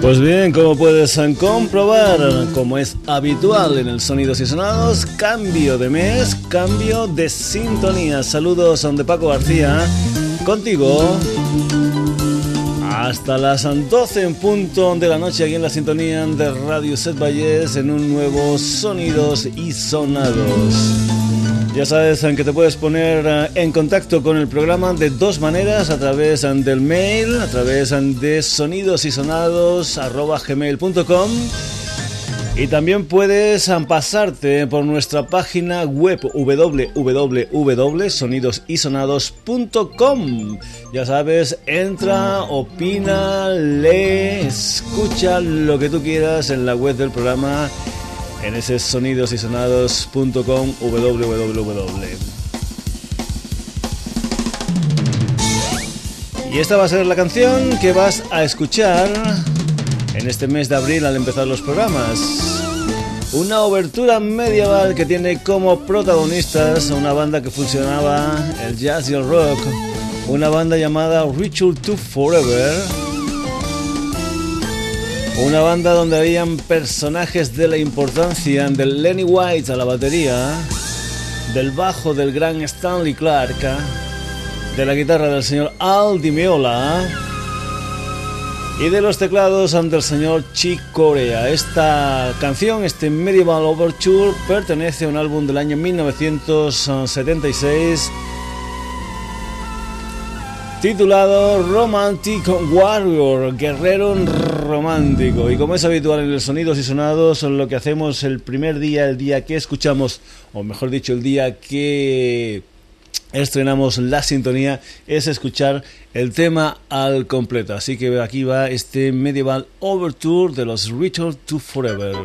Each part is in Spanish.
Pues bien, como puedes comprobar, como es habitual en el Sonidos y Sonados, cambio de mes, cambio de sintonía. Saludos de Paco García, contigo hasta las 12 en punto de la noche aquí en la sintonía de Radio Set Valles en un nuevo Sonidos y Sonados. Ya sabes que te puedes poner eh, en contacto con el programa de dos maneras, a través eh, del mail, a través eh, de sonidosysonados.gmail.com y también puedes pasarte por nuestra página web www.sonidosysonados.com. Ya sabes, entra, opina, lee, escucha lo que tú quieras en la web del programa en ese sonidosysonados.com www. Y esta va a ser la canción que vas a escuchar en este mes de abril al empezar los programas. Una obertura medieval que tiene como protagonistas una banda que funcionaba el jazz y el rock, una banda llamada Ritual to Forever. Una banda donde habían personajes de la importancia del Lenny White a la batería, del bajo del gran Stanley Clark, de la guitarra del señor Al Di Meola y de los teclados ante el señor Chick Corea. Esta canción, este Medieval Overture, pertenece a un álbum del año 1976 titulado Romantic Warrior, guerrero romántico. Y como es habitual en los sonidos y sonados, lo que hacemos el primer día, el día que escuchamos, o mejor dicho, el día que estrenamos la sintonía, es escuchar el tema al completo. Así que aquí va este medieval overture de los Return to Forever.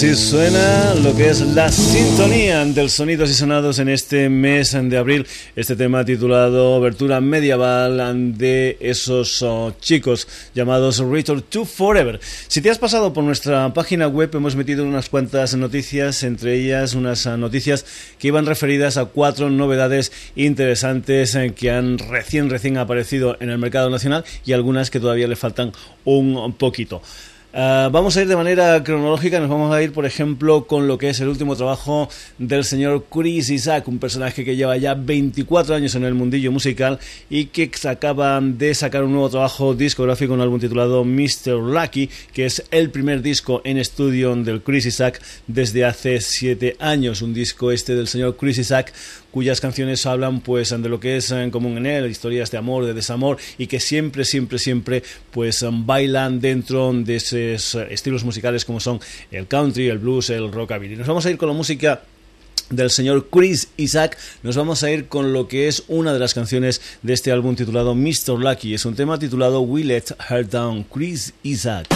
Así suena lo que es la sintonía del Sonidos y Sonados en este mes de abril. Este tema titulado Abertura Medieval de esos oh, chicos llamados Return to Forever. Si te has pasado por nuestra página web, hemos metido unas cuantas noticias, entre ellas unas noticias que iban referidas a cuatro novedades interesantes eh, que han recién, recién aparecido en el mercado nacional y algunas que todavía le faltan un poquito. Ah, vamos a ir de manera cronológica, nos vamos a ir, por ejemplo, con lo que es el último trabajo del señor Chris Isaac, un personaje que lleva ya 24 años en el mundillo musical y que acaba de sacar un nuevo trabajo discográfico, un álbum titulado Mr. Lucky, que es el primer disco en estudio del Chris Isaac desde hace 7 años, un disco este del señor Chris Isaac cuyas canciones hablan pues de lo que es en común en él, historias de amor, de desamor y que siempre, siempre, siempre pues bailan dentro de esos estilos musicales como son el country, el blues, el rockabilly. Nos vamos a ir con la música del señor Chris Isaac, nos vamos a ir con lo que es una de las canciones de este álbum titulado Mr. Lucky. Es un tema titulado We Let Her Down, Chris Isaac.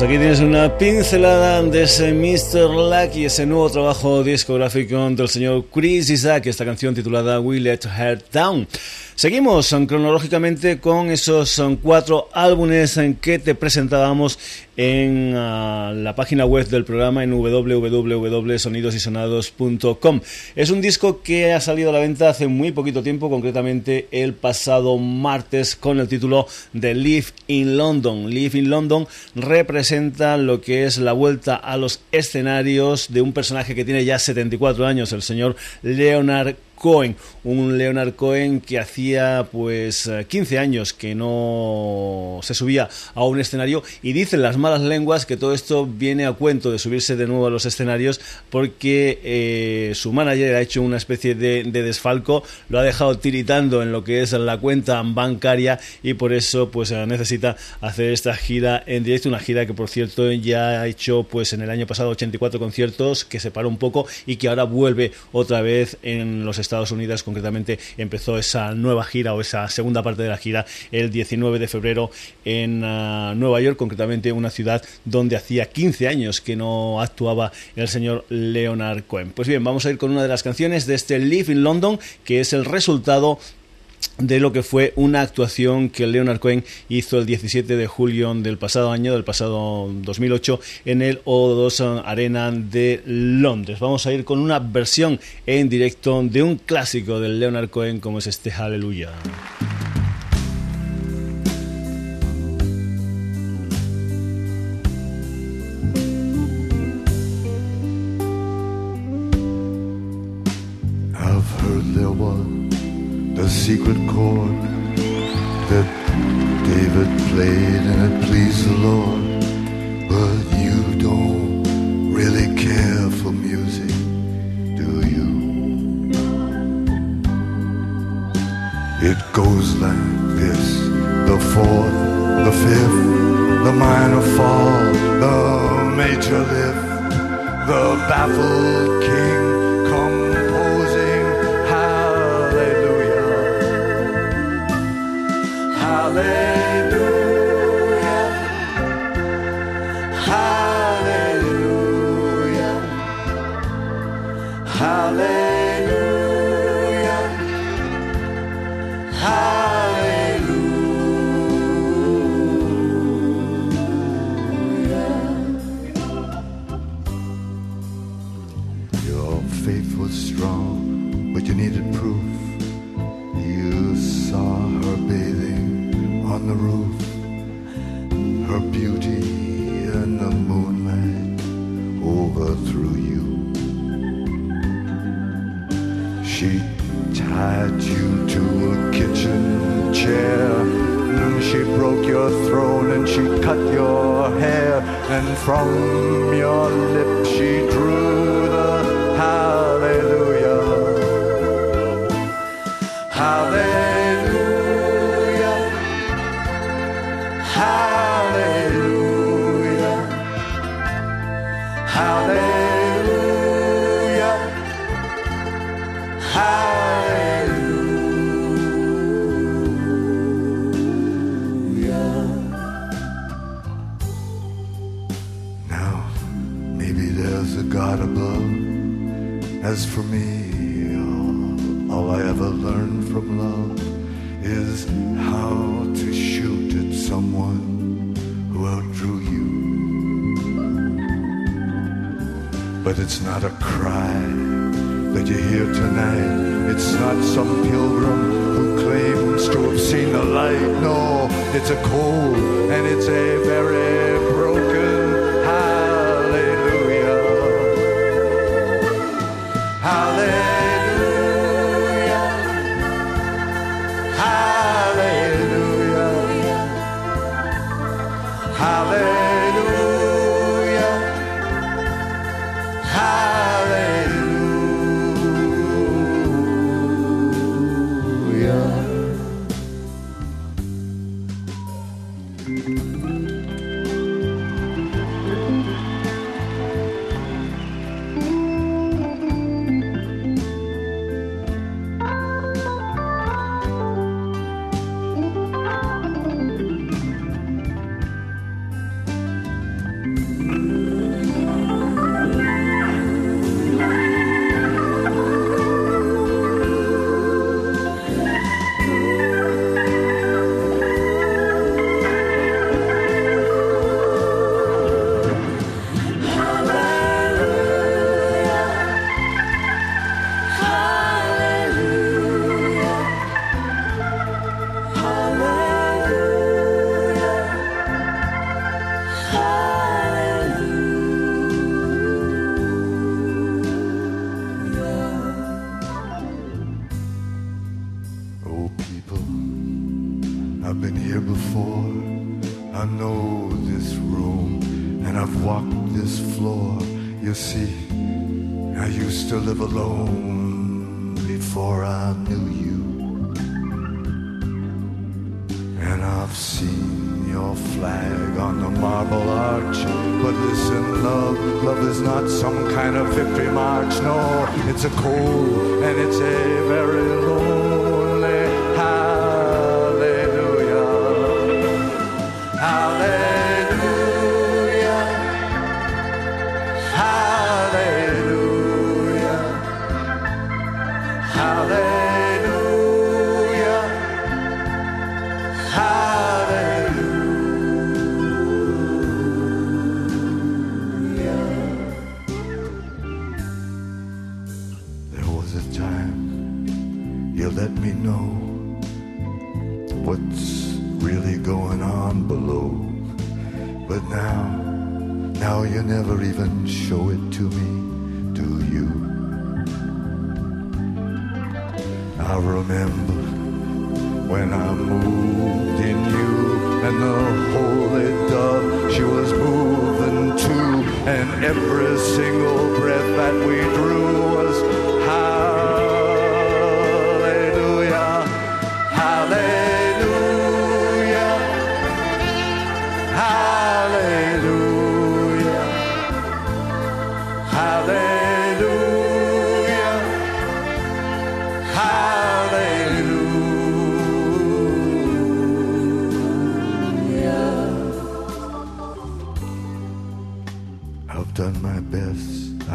Pues aquí tienes una pincelada de ese Mr. Luck y ese nuevo trabajo discográfico del señor Chris Isaac, esta canción titulada We Let Her Down. Seguimos cronológicamente con esos cuatro álbumes en que te presentábamos en ah, la página web del programa en www.sonidosysonados.com. Es un disco que ha salido a la venta hace muy poquito tiempo, concretamente el pasado martes con el título de Live in London. Live in London representa lo que es la vuelta a los escenarios de un personaje que tiene ya 74 años, el señor Leonard Cohen, un Leonard Cohen que hacía pues 15 años que no se subía a un escenario y dicen las malas lenguas que todo esto viene a cuento de subirse de nuevo a los escenarios porque eh, su manager ha hecho una especie de, desfalco, lo ha dejado tiritando en lo que es la cuenta bancaria y por eso pues necesita hacer esta gira en directo, una gira que por cierto ya ha hecho pues en el año pasado 84 conciertos, que se paró un poco y que ahora vuelve otra vez en los Estados Unidos, concretamente empezó esa nueva gira o esa segunda parte de la gira el 19 de febrero en ah, Nueva York, concretamente una ciudad donde hacía 15 años que no actuaba el señor Leonard Cohen. Pues bien, vamos a ir con una de las canciones de este Live in London, que es el resultado de lo que fue una actuación que Leonard Cohen hizo el 17 de julio del pasado año, del pasado 2008, en el O2 Arena de Londres. Vamos a ir con una versión en directo de un clásico de Leonard Cohen como es este Hallelujah. Hallelujah. Hallelujah. Now, maybe there's a God above. As for me, all, all I ever learned from love is how to shoot at someone But it's not a cry that you hear tonight. It's not some pilgrim who claims to have seen the light. No, it's a cold and it's a very victory march. No, it's a cold and it's a very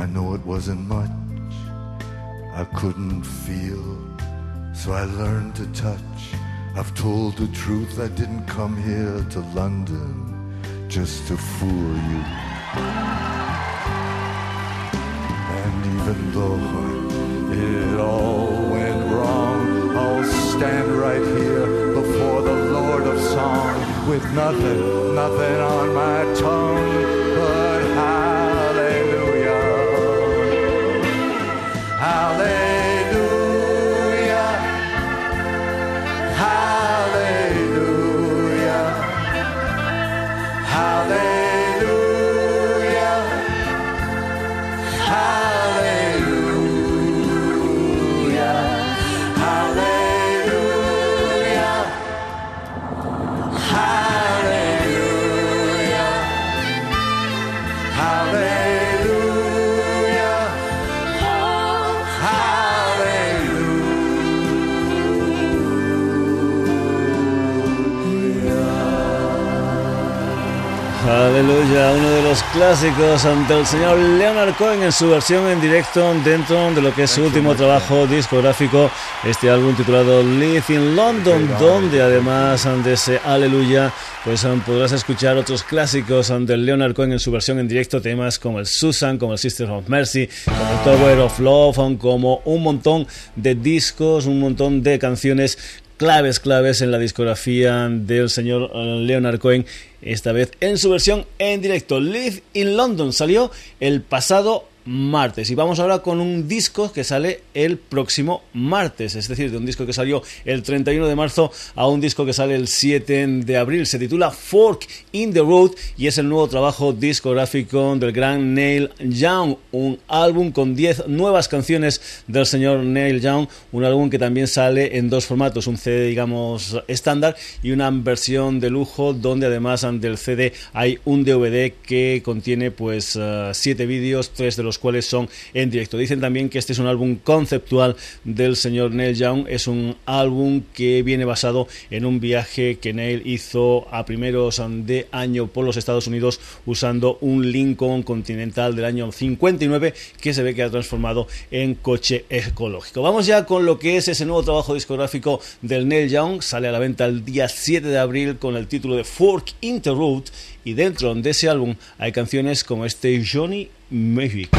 I know it wasn't much. I couldn't feel, so I learned to touch. I've told the truth. I didn't come here to London just to fool you. And even though it all went wrong, I'll stand right here before the Lord of Song with nothing, nothing on my tongue Uno de los clásicos ante el señor Leonard Cohen en su versión en directo dentro de lo que es su último trabajo discográfico, este álbum titulado Live in London, donde además de ese Aleluya, pues podrás escuchar otros clásicos ante Leonard Cohen en su versión en directo, temas como el Susan, como el Sisters of Mercy, como el Tower of Love, como un montón de discos, un montón de canciones claves, claves en la discografía del señor eh, Leonard Cohen, esta vez en su versión en directo. Live in London salió el pasado martes. Y vamos ahora con un disco que sale el próximo martes, es decir, de un disco que salió el 31 de marzo a un disco que sale el 7 de abril. Se titula Fork in the Road y es el nuevo trabajo discográfico del gran Neil Young, un álbum con 10 nuevas canciones del señor Neil Young, un álbum que también sale en dos formatos, un CD digamos estándar y una versión de lujo donde además del CD hay un DVD que contiene pues 7 eh, vídeos, 3 de los cuales son en directo. Dicen también que este es un álbum conceptual del señor Neil Young, es un álbum que viene basado en un viaje que Neil hizo a primeros de año por los Estados Unidos usando un Lincoln Continental del año 59 que se ve que ha transformado en coche ecológico. Vamos ya con lo que es ese nuevo trabajo discográfico del Neil Young, sale a la venta el día 7 de abril con el título de Fork Interroute y dentro de ese álbum hay canciones como este Johnny Magic.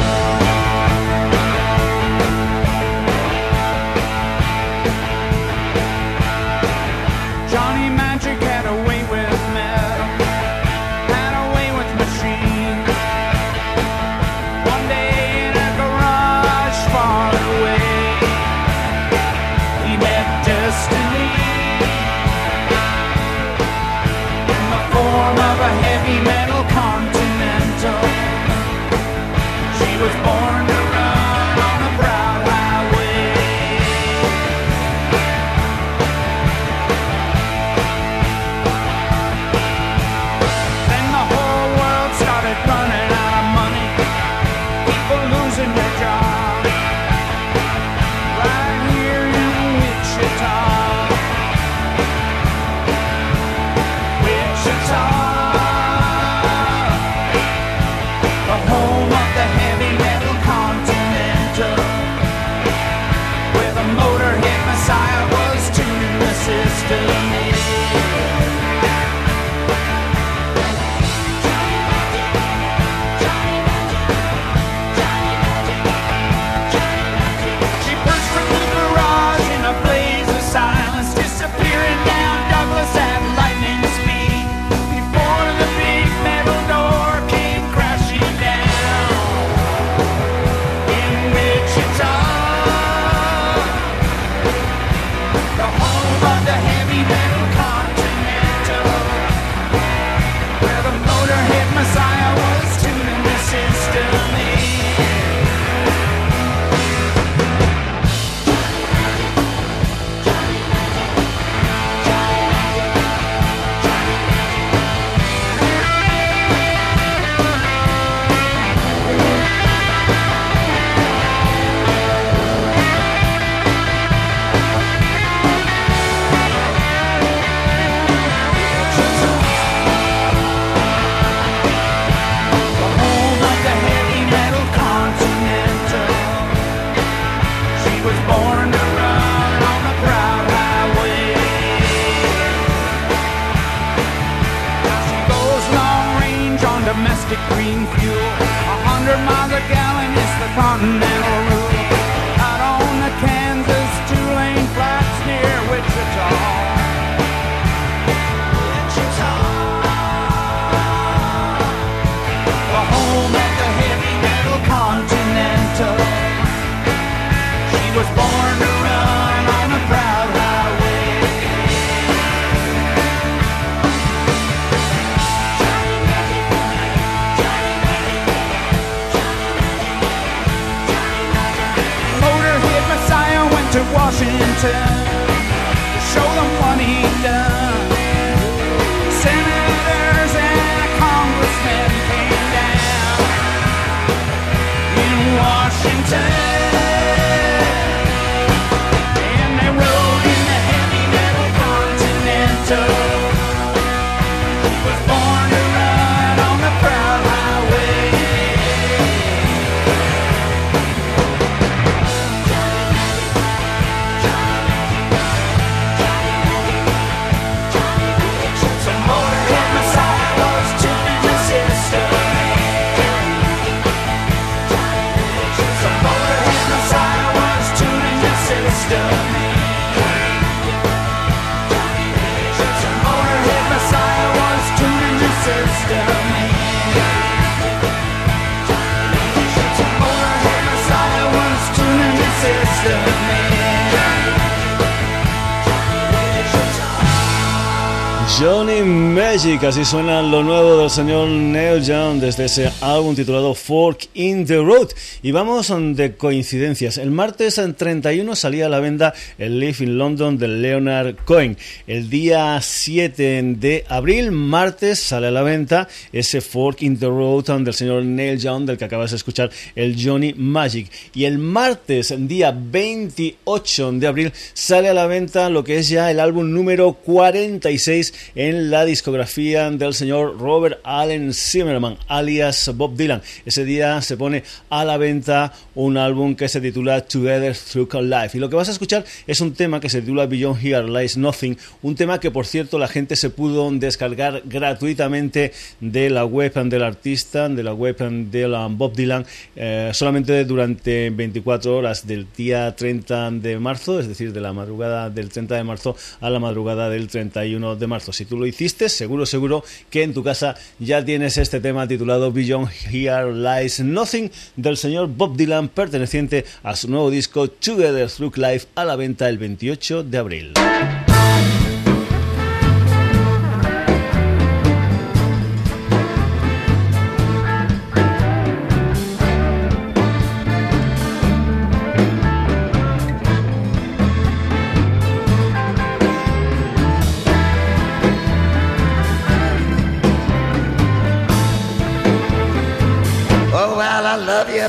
Magic, así suena lo nuevo del señor Neil Young desde ese álbum titulado Fork in the Road. Y vamos de coincidencias. El martes en 31 salía a la venta el Live in London de Leonard Cohen. El día 7 de abril, martes, sale a la venta ese Fork in the Road del señor Neil Young, del que acabas de escuchar, el Johnny Magic. Y el martes, día 28 de abril, sale a la venta lo que es ya el álbum número 46 en la discografía del señor Robert Allen Zimmerman, alias Bob Dylan. Ese día se pone a la venta un álbum que se titula Together Through Life. Y lo que vas a escuchar es un tema que se titula Beyond Here Lies Nothing, un tema que por cierto la gente se pudo descargar gratuitamente de la web del artista, de la web de Bob Dylan, eh, solamente durante 24 horas del día 30 de marzo, es decir, de la madrugada del 30 de marzo a la madrugada del 31 de marzo. Si tú lo hiciste, seguro, seguro que en tu casa ya tienes este tema titulado Beyond Here Lies Nothing del señor Bob Dylan, perteneciente a su nuevo disco Together Through Life a la venta el 28 de abril.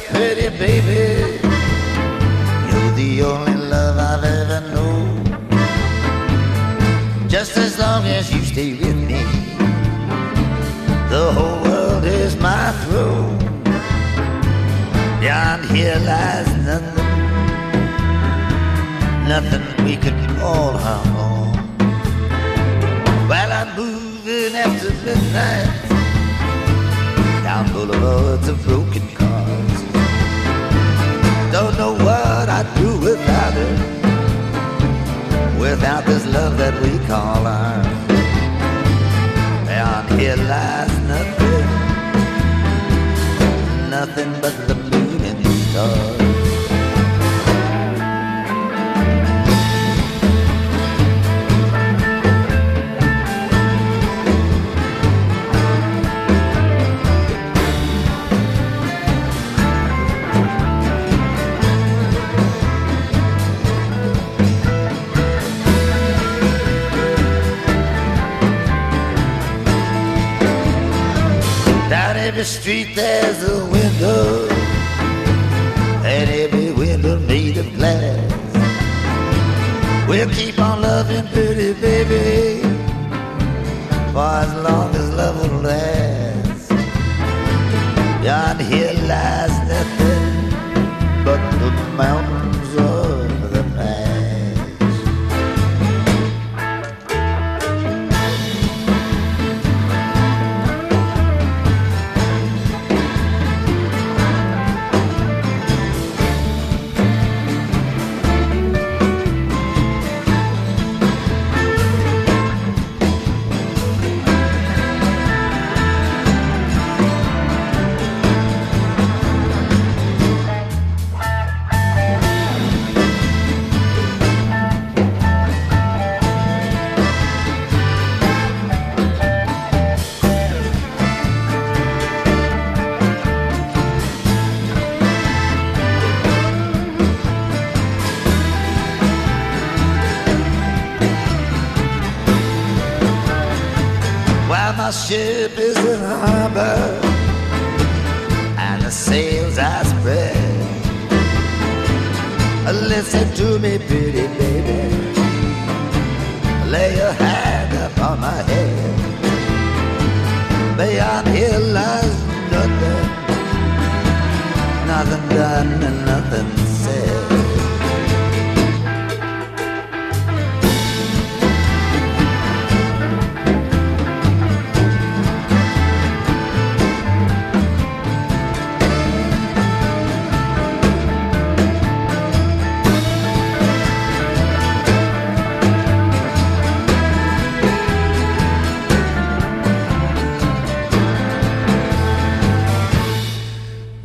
Pretty baby. You're the only love I've ever known. Just as long as you stay with me, the whole world is my throne. Beyond here lies nothing, nothing we could call home. While I'm moving after midnight down boulevards of broken without this love that we call ours. Beyond here lies nothing, nothing but the street there's a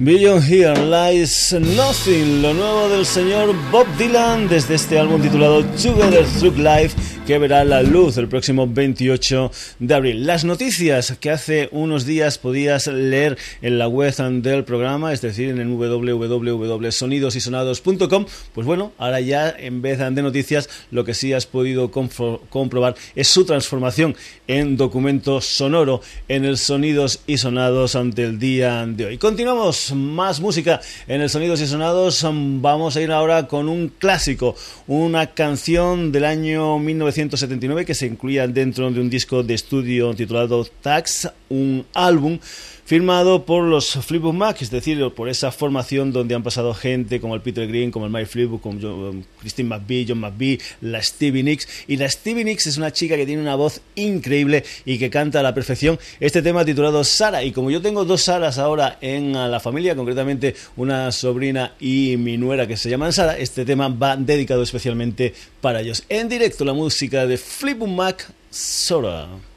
Beyond Here Lies Nothing, lo nuevo del señor Bob Dylan desde este álbum titulado Together Through Life que verá la luz el próximo 28 de abril. Las noticias que hace unos días podías leer en la web del programa, es decir, en el www.sonidosysonados.com, pues bueno, ahora ya en vez de noticias, lo que sí has podido comprobar es su transformación en documento sonoro en el Sonidos y Sonados ante el día de hoy. Continuamos, más música en el Sonidos y Sonados. Vamos a ir ahora con un clásico, una canción del año 1979 que se incluía dentro de un disco de estudio titulado Tax, un álbum firmado por los Fleetwood Mac, es decir, por esa formación donde han pasado gente como el Peter Green, como el Mike Fleetwood, como um, Christine McVie, John McVie, la Stevie Nicks. Y la Stevie Nicks es una chica que tiene una voz increíble y que canta a la perfección este tema titulado Sara. Y como yo tengo dos Saras ahora en la familia, concretamente una sobrina y mi nuera que se llaman Sara, este tema va dedicado especialmente para ellos. En directo la música de Fleetwood Mac, Sora.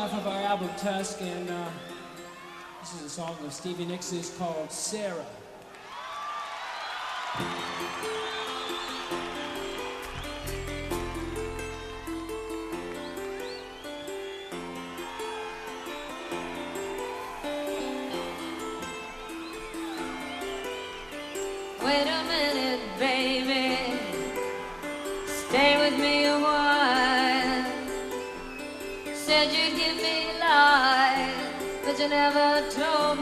Off of our album Tusk, and uh, this is a song of Stevie Nicks. It's called Sarah. You never told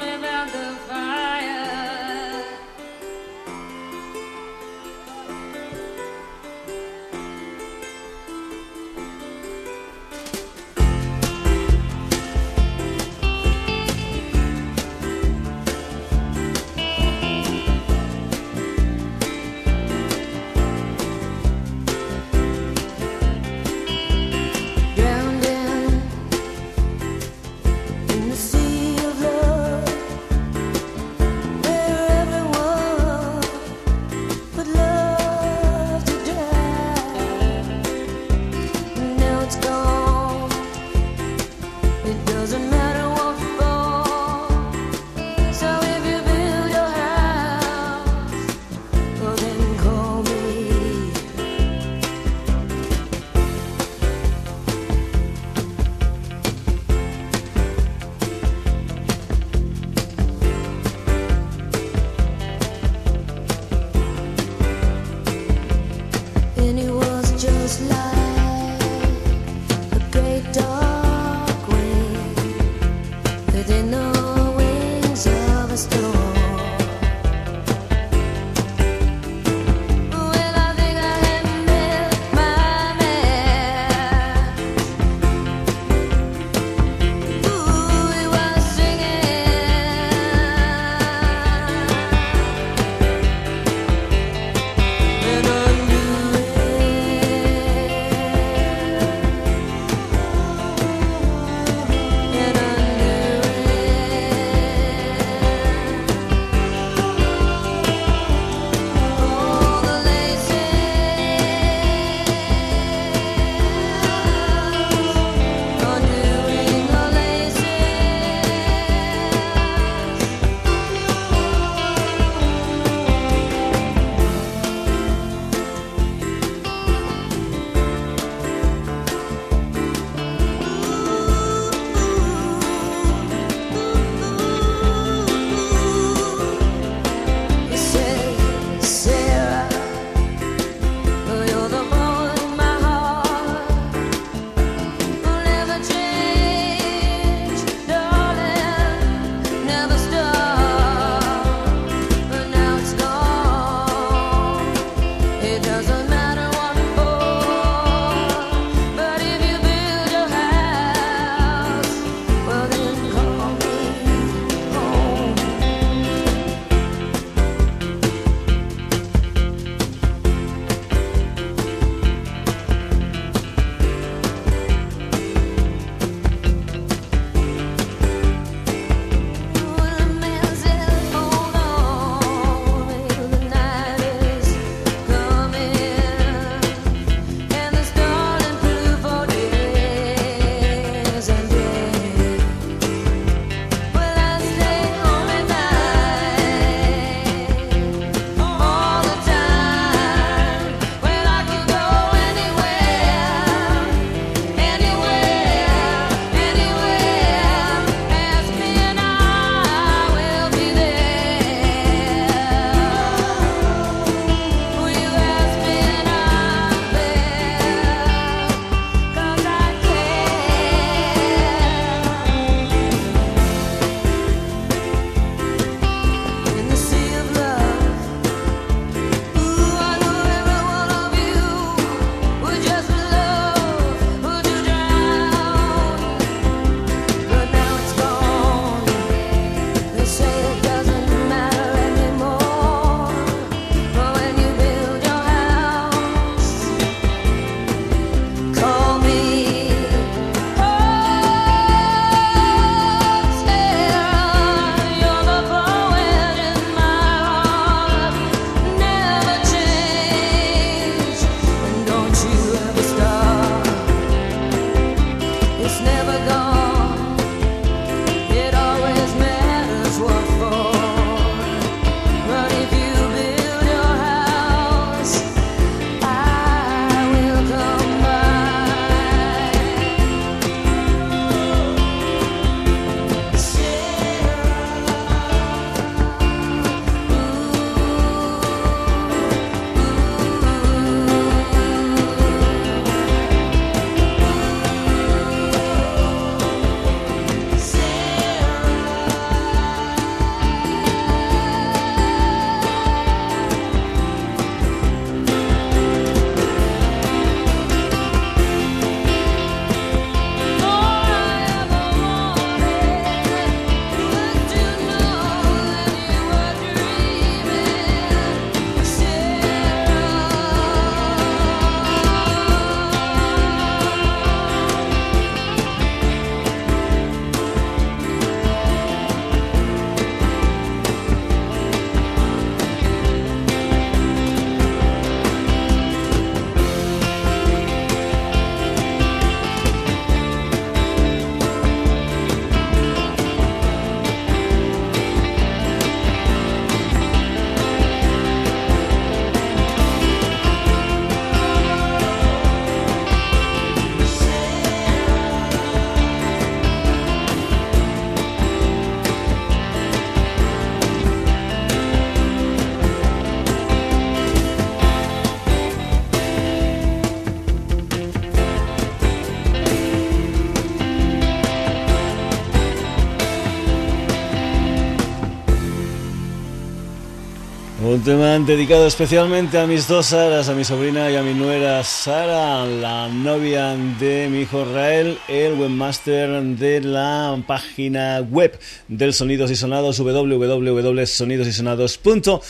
Un tema dedicado especialmente a mis dos Saras, a mi sobrina y a mi nuera Sara, la novia de mi hijo Rael, el webmaster de la página web del Sonidos y Sonados, www.sonidosysonados.com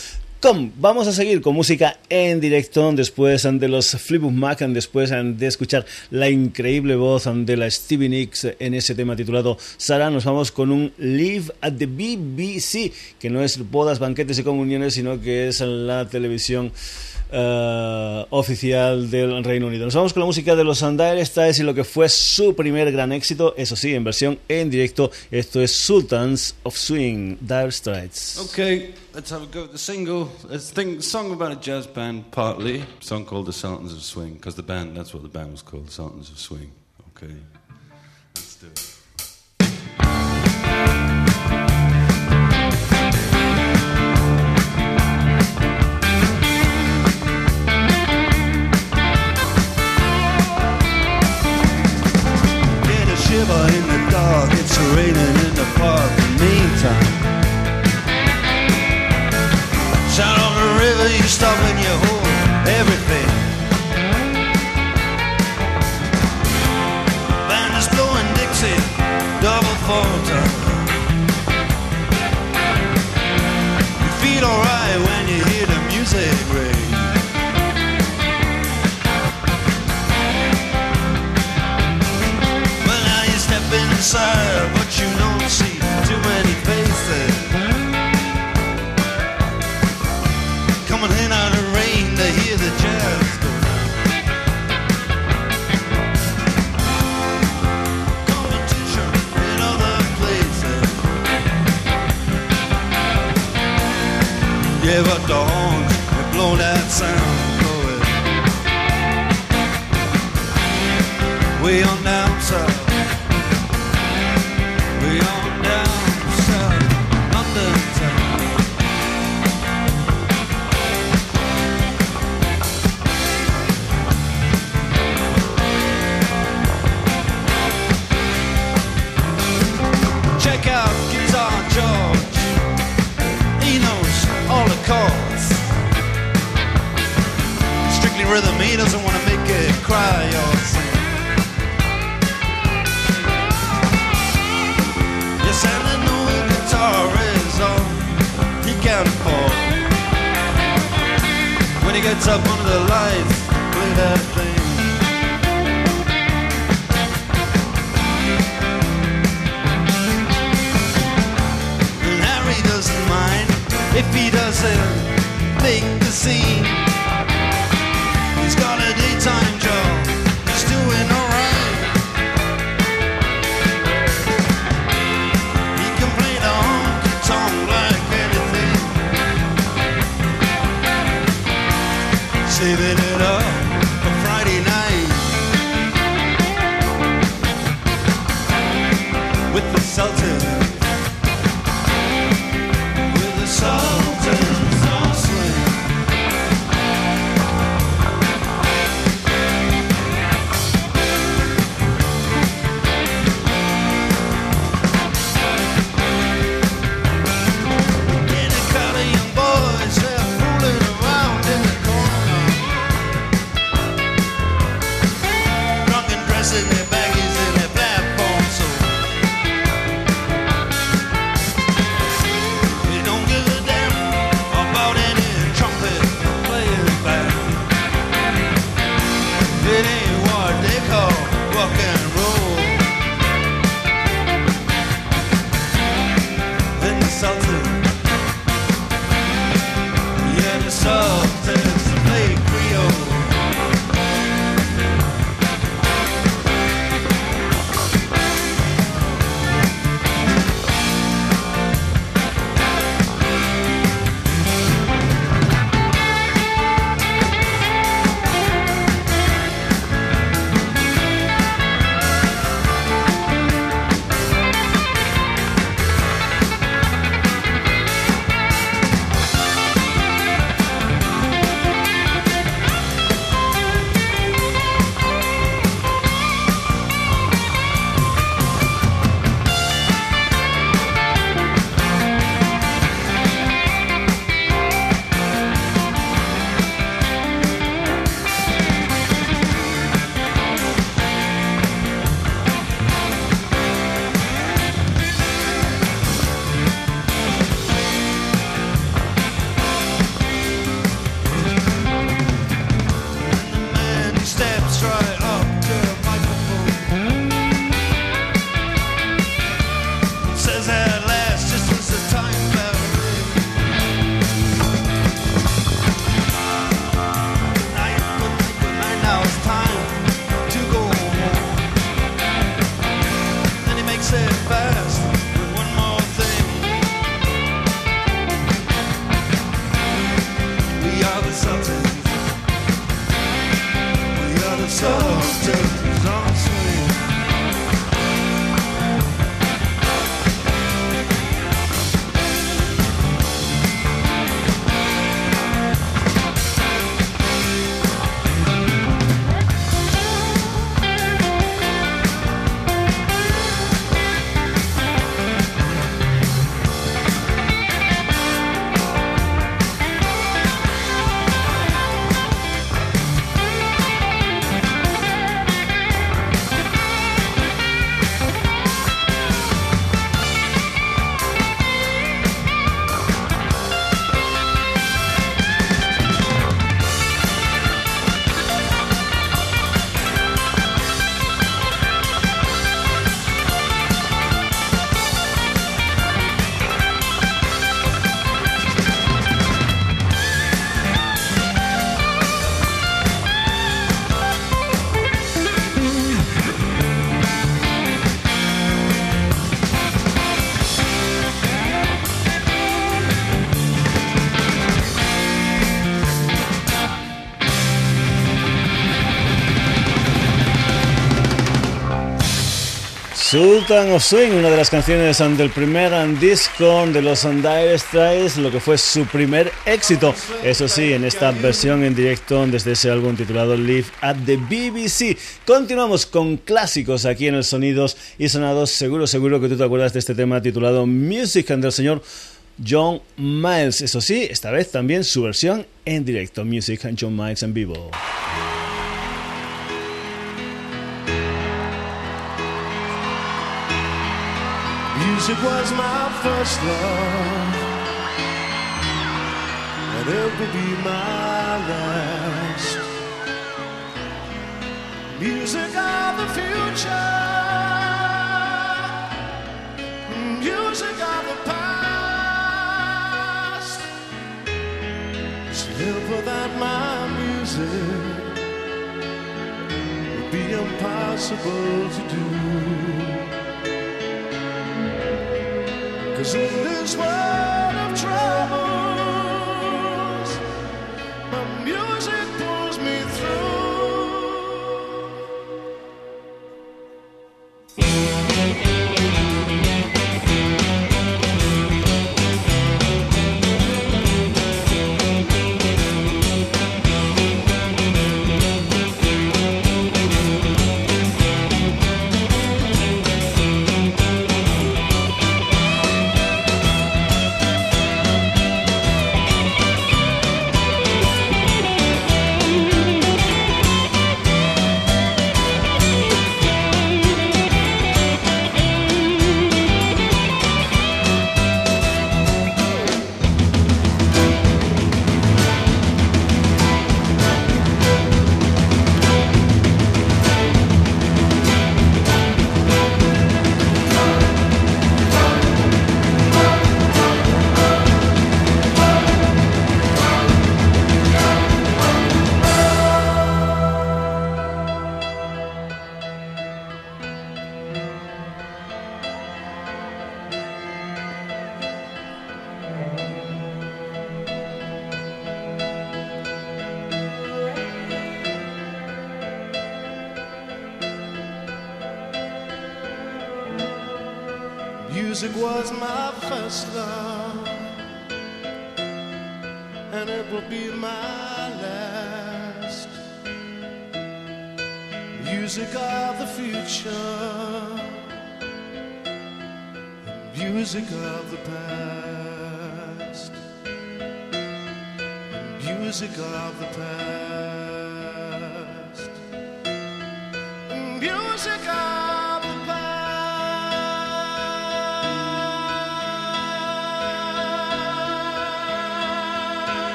Vamos a seguir con música en directo después de los Fleetwood Mac, después de escuchar la increíble voz de la Stevie Nicks en ese tema titulado Sara. Nos vamos con un Live at the BBC, que no es bodas, banquetes y comuniones, sino que es la televisión uh, oficial del Reino Unido. Nos vamos con la música de los Andair. Esta es lo que fue su primer gran éxito, eso sí, en versión en directo. Esto es Sultans of Swing, Dire Straits. Okay, let's have a go at the single. It's a song about a jazz band, partly. A song called The Sultans of Swing, because the band, that's what the band was called, Sultans of Swing. Okay, Sultan of Swing, una de las canciones del primer disco de los Dire Straits, lo que fue su primer éxito. Eso sí, en esta versión en directo desde ese álbum titulado Live at the BBC. Continuamos con clásicos aquí en el Sonidos y Sonados. Seguro, seguro que tú te acuerdas de este tema titulado Music del señor John Miles. Eso sí, esta vez también su versión en directo. Music and John Miles en vivo. Music was my first love, and it will be my last. Music of the future, music of the past. Live without my music would be impossible to do. In this world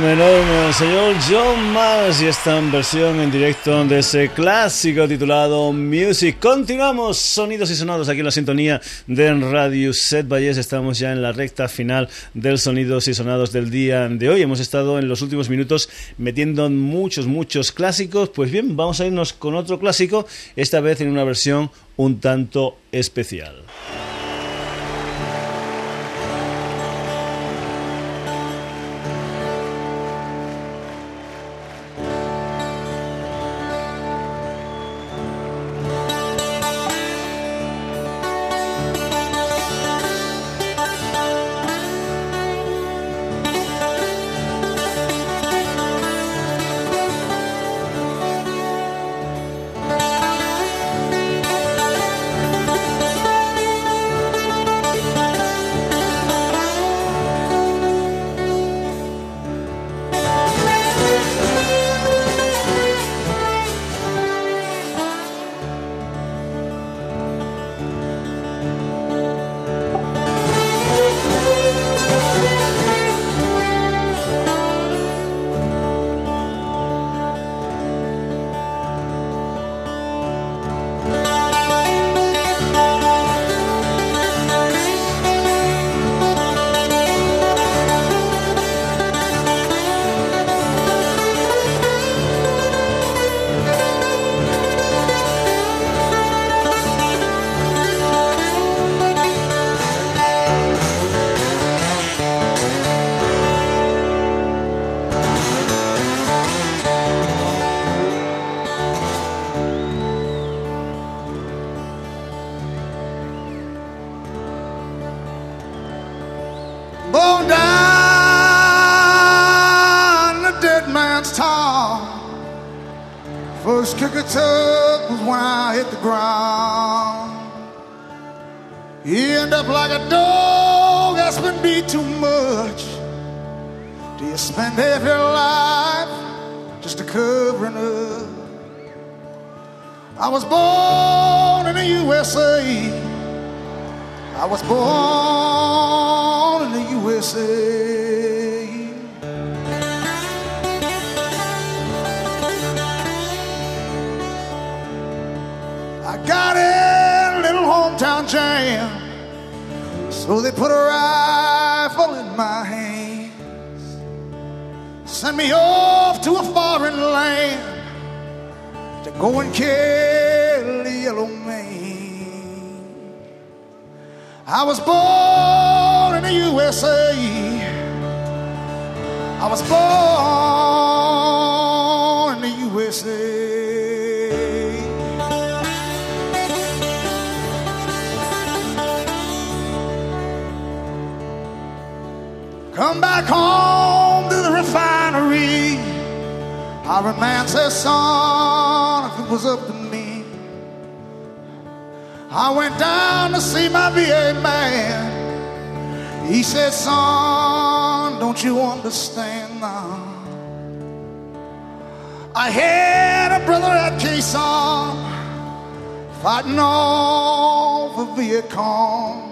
Enorme, enorme, el señor John Mars y esta versión en directo de ese clásico titulado Music. Continuamos, sonidos y sonados aquí en la sintonía de Radio Set Valles. Estamos ya en la recta final del sonidos y sonados del día de hoy. Hemos estado en los últimos minutos metiendo muchos, muchos clásicos. Pues bien, vamos a irnos con otro clásico, esta vez en una versión un tanto especial. Back home to the refinery. Our man says, son, if it was up to me, I went down to see my VA man. He said, son, don't you understand now? I had a brother at Quezon fighting off a Vietcong.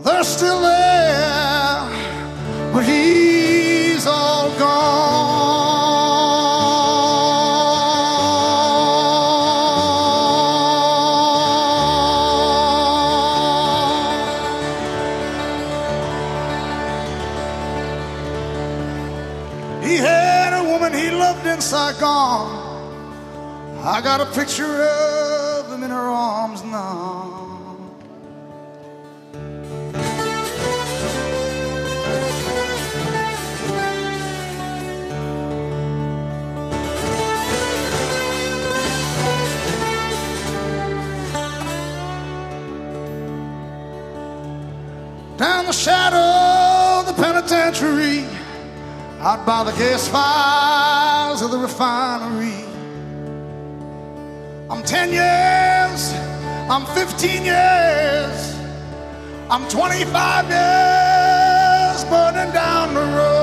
They're still there, but he's all gone. He had a woman he loved in Saigon. I got a picture of penitentiary, out by the gas fires of the refinery. I'm 10 years, I'm 15 years, I'm 25 years burning down the road.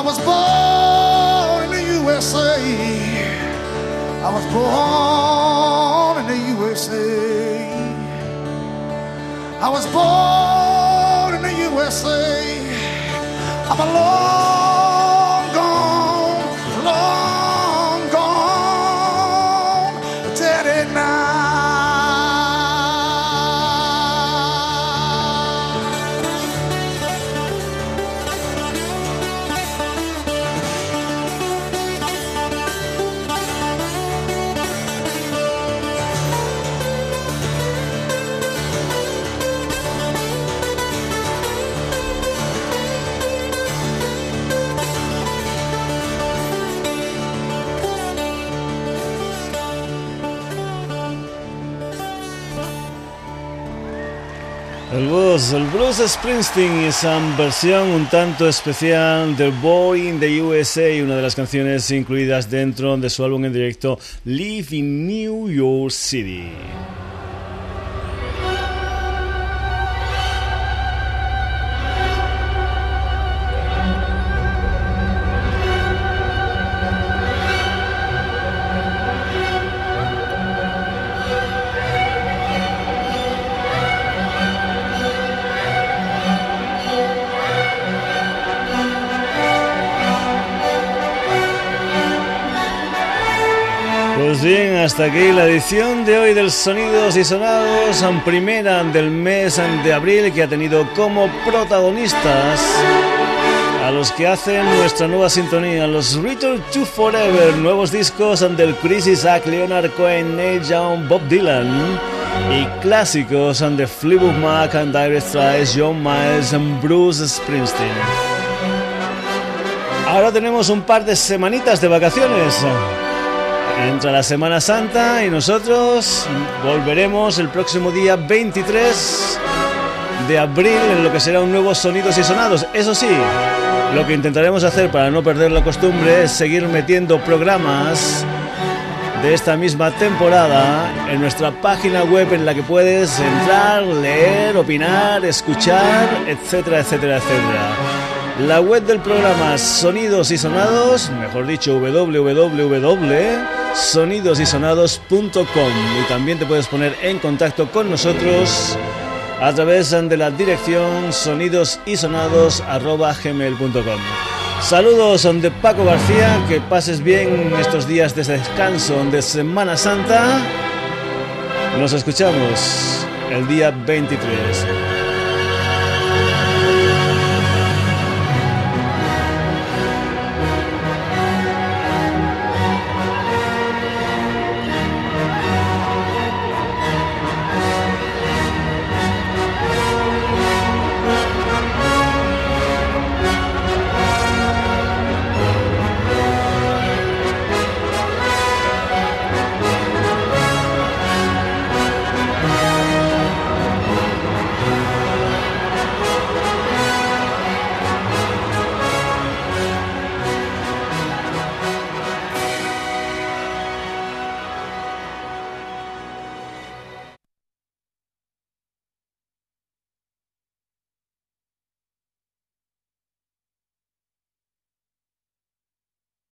I was born in the USA. I was born in the USA. I was born in the USA. I'm a long El Bruce Springsteen, esa versión un tanto especial de Boy in the USA, una de las canciones incluidas dentro de su álbum en directo Live in New York City. Hasta aquí la edición de hoy del Sonidos y Sonados, en primera del mes de abril, que ha tenido como protagonistas a los que hacen nuestra nueva sintonía, los Return to Forever, nuevos discos del Chris Isaac, Leonard Cohen, Neil Young, Bob Dylan, y clásicos de Fleetwood Mac, and Dire Straits, John Miles, and Bruce Springsteen. Ahora tenemos un par de semanitas de vacaciones. Entra la Semana Santa y nosotros volveremos el próximo día 23 de abril en lo que será un nuevo Sonidos y Sonados. Eso sí, lo que intentaremos hacer para no perder la costumbre es seguir metiendo programas de esta misma temporada en nuestra página web en la que puedes entrar, leer, opinar, escuchar, etcétera, etcétera, etcétera. La web del programa Sonidos y Sonados, mejor dicho www.sonidosysonados.com y también te puedes poner en contacto con nosotros a través de la dirección sonidosysonados.gmail.com Saludos de Paco García, que pases bien estos días de descanso de Semana Santa. Nos escuchamos el día 23.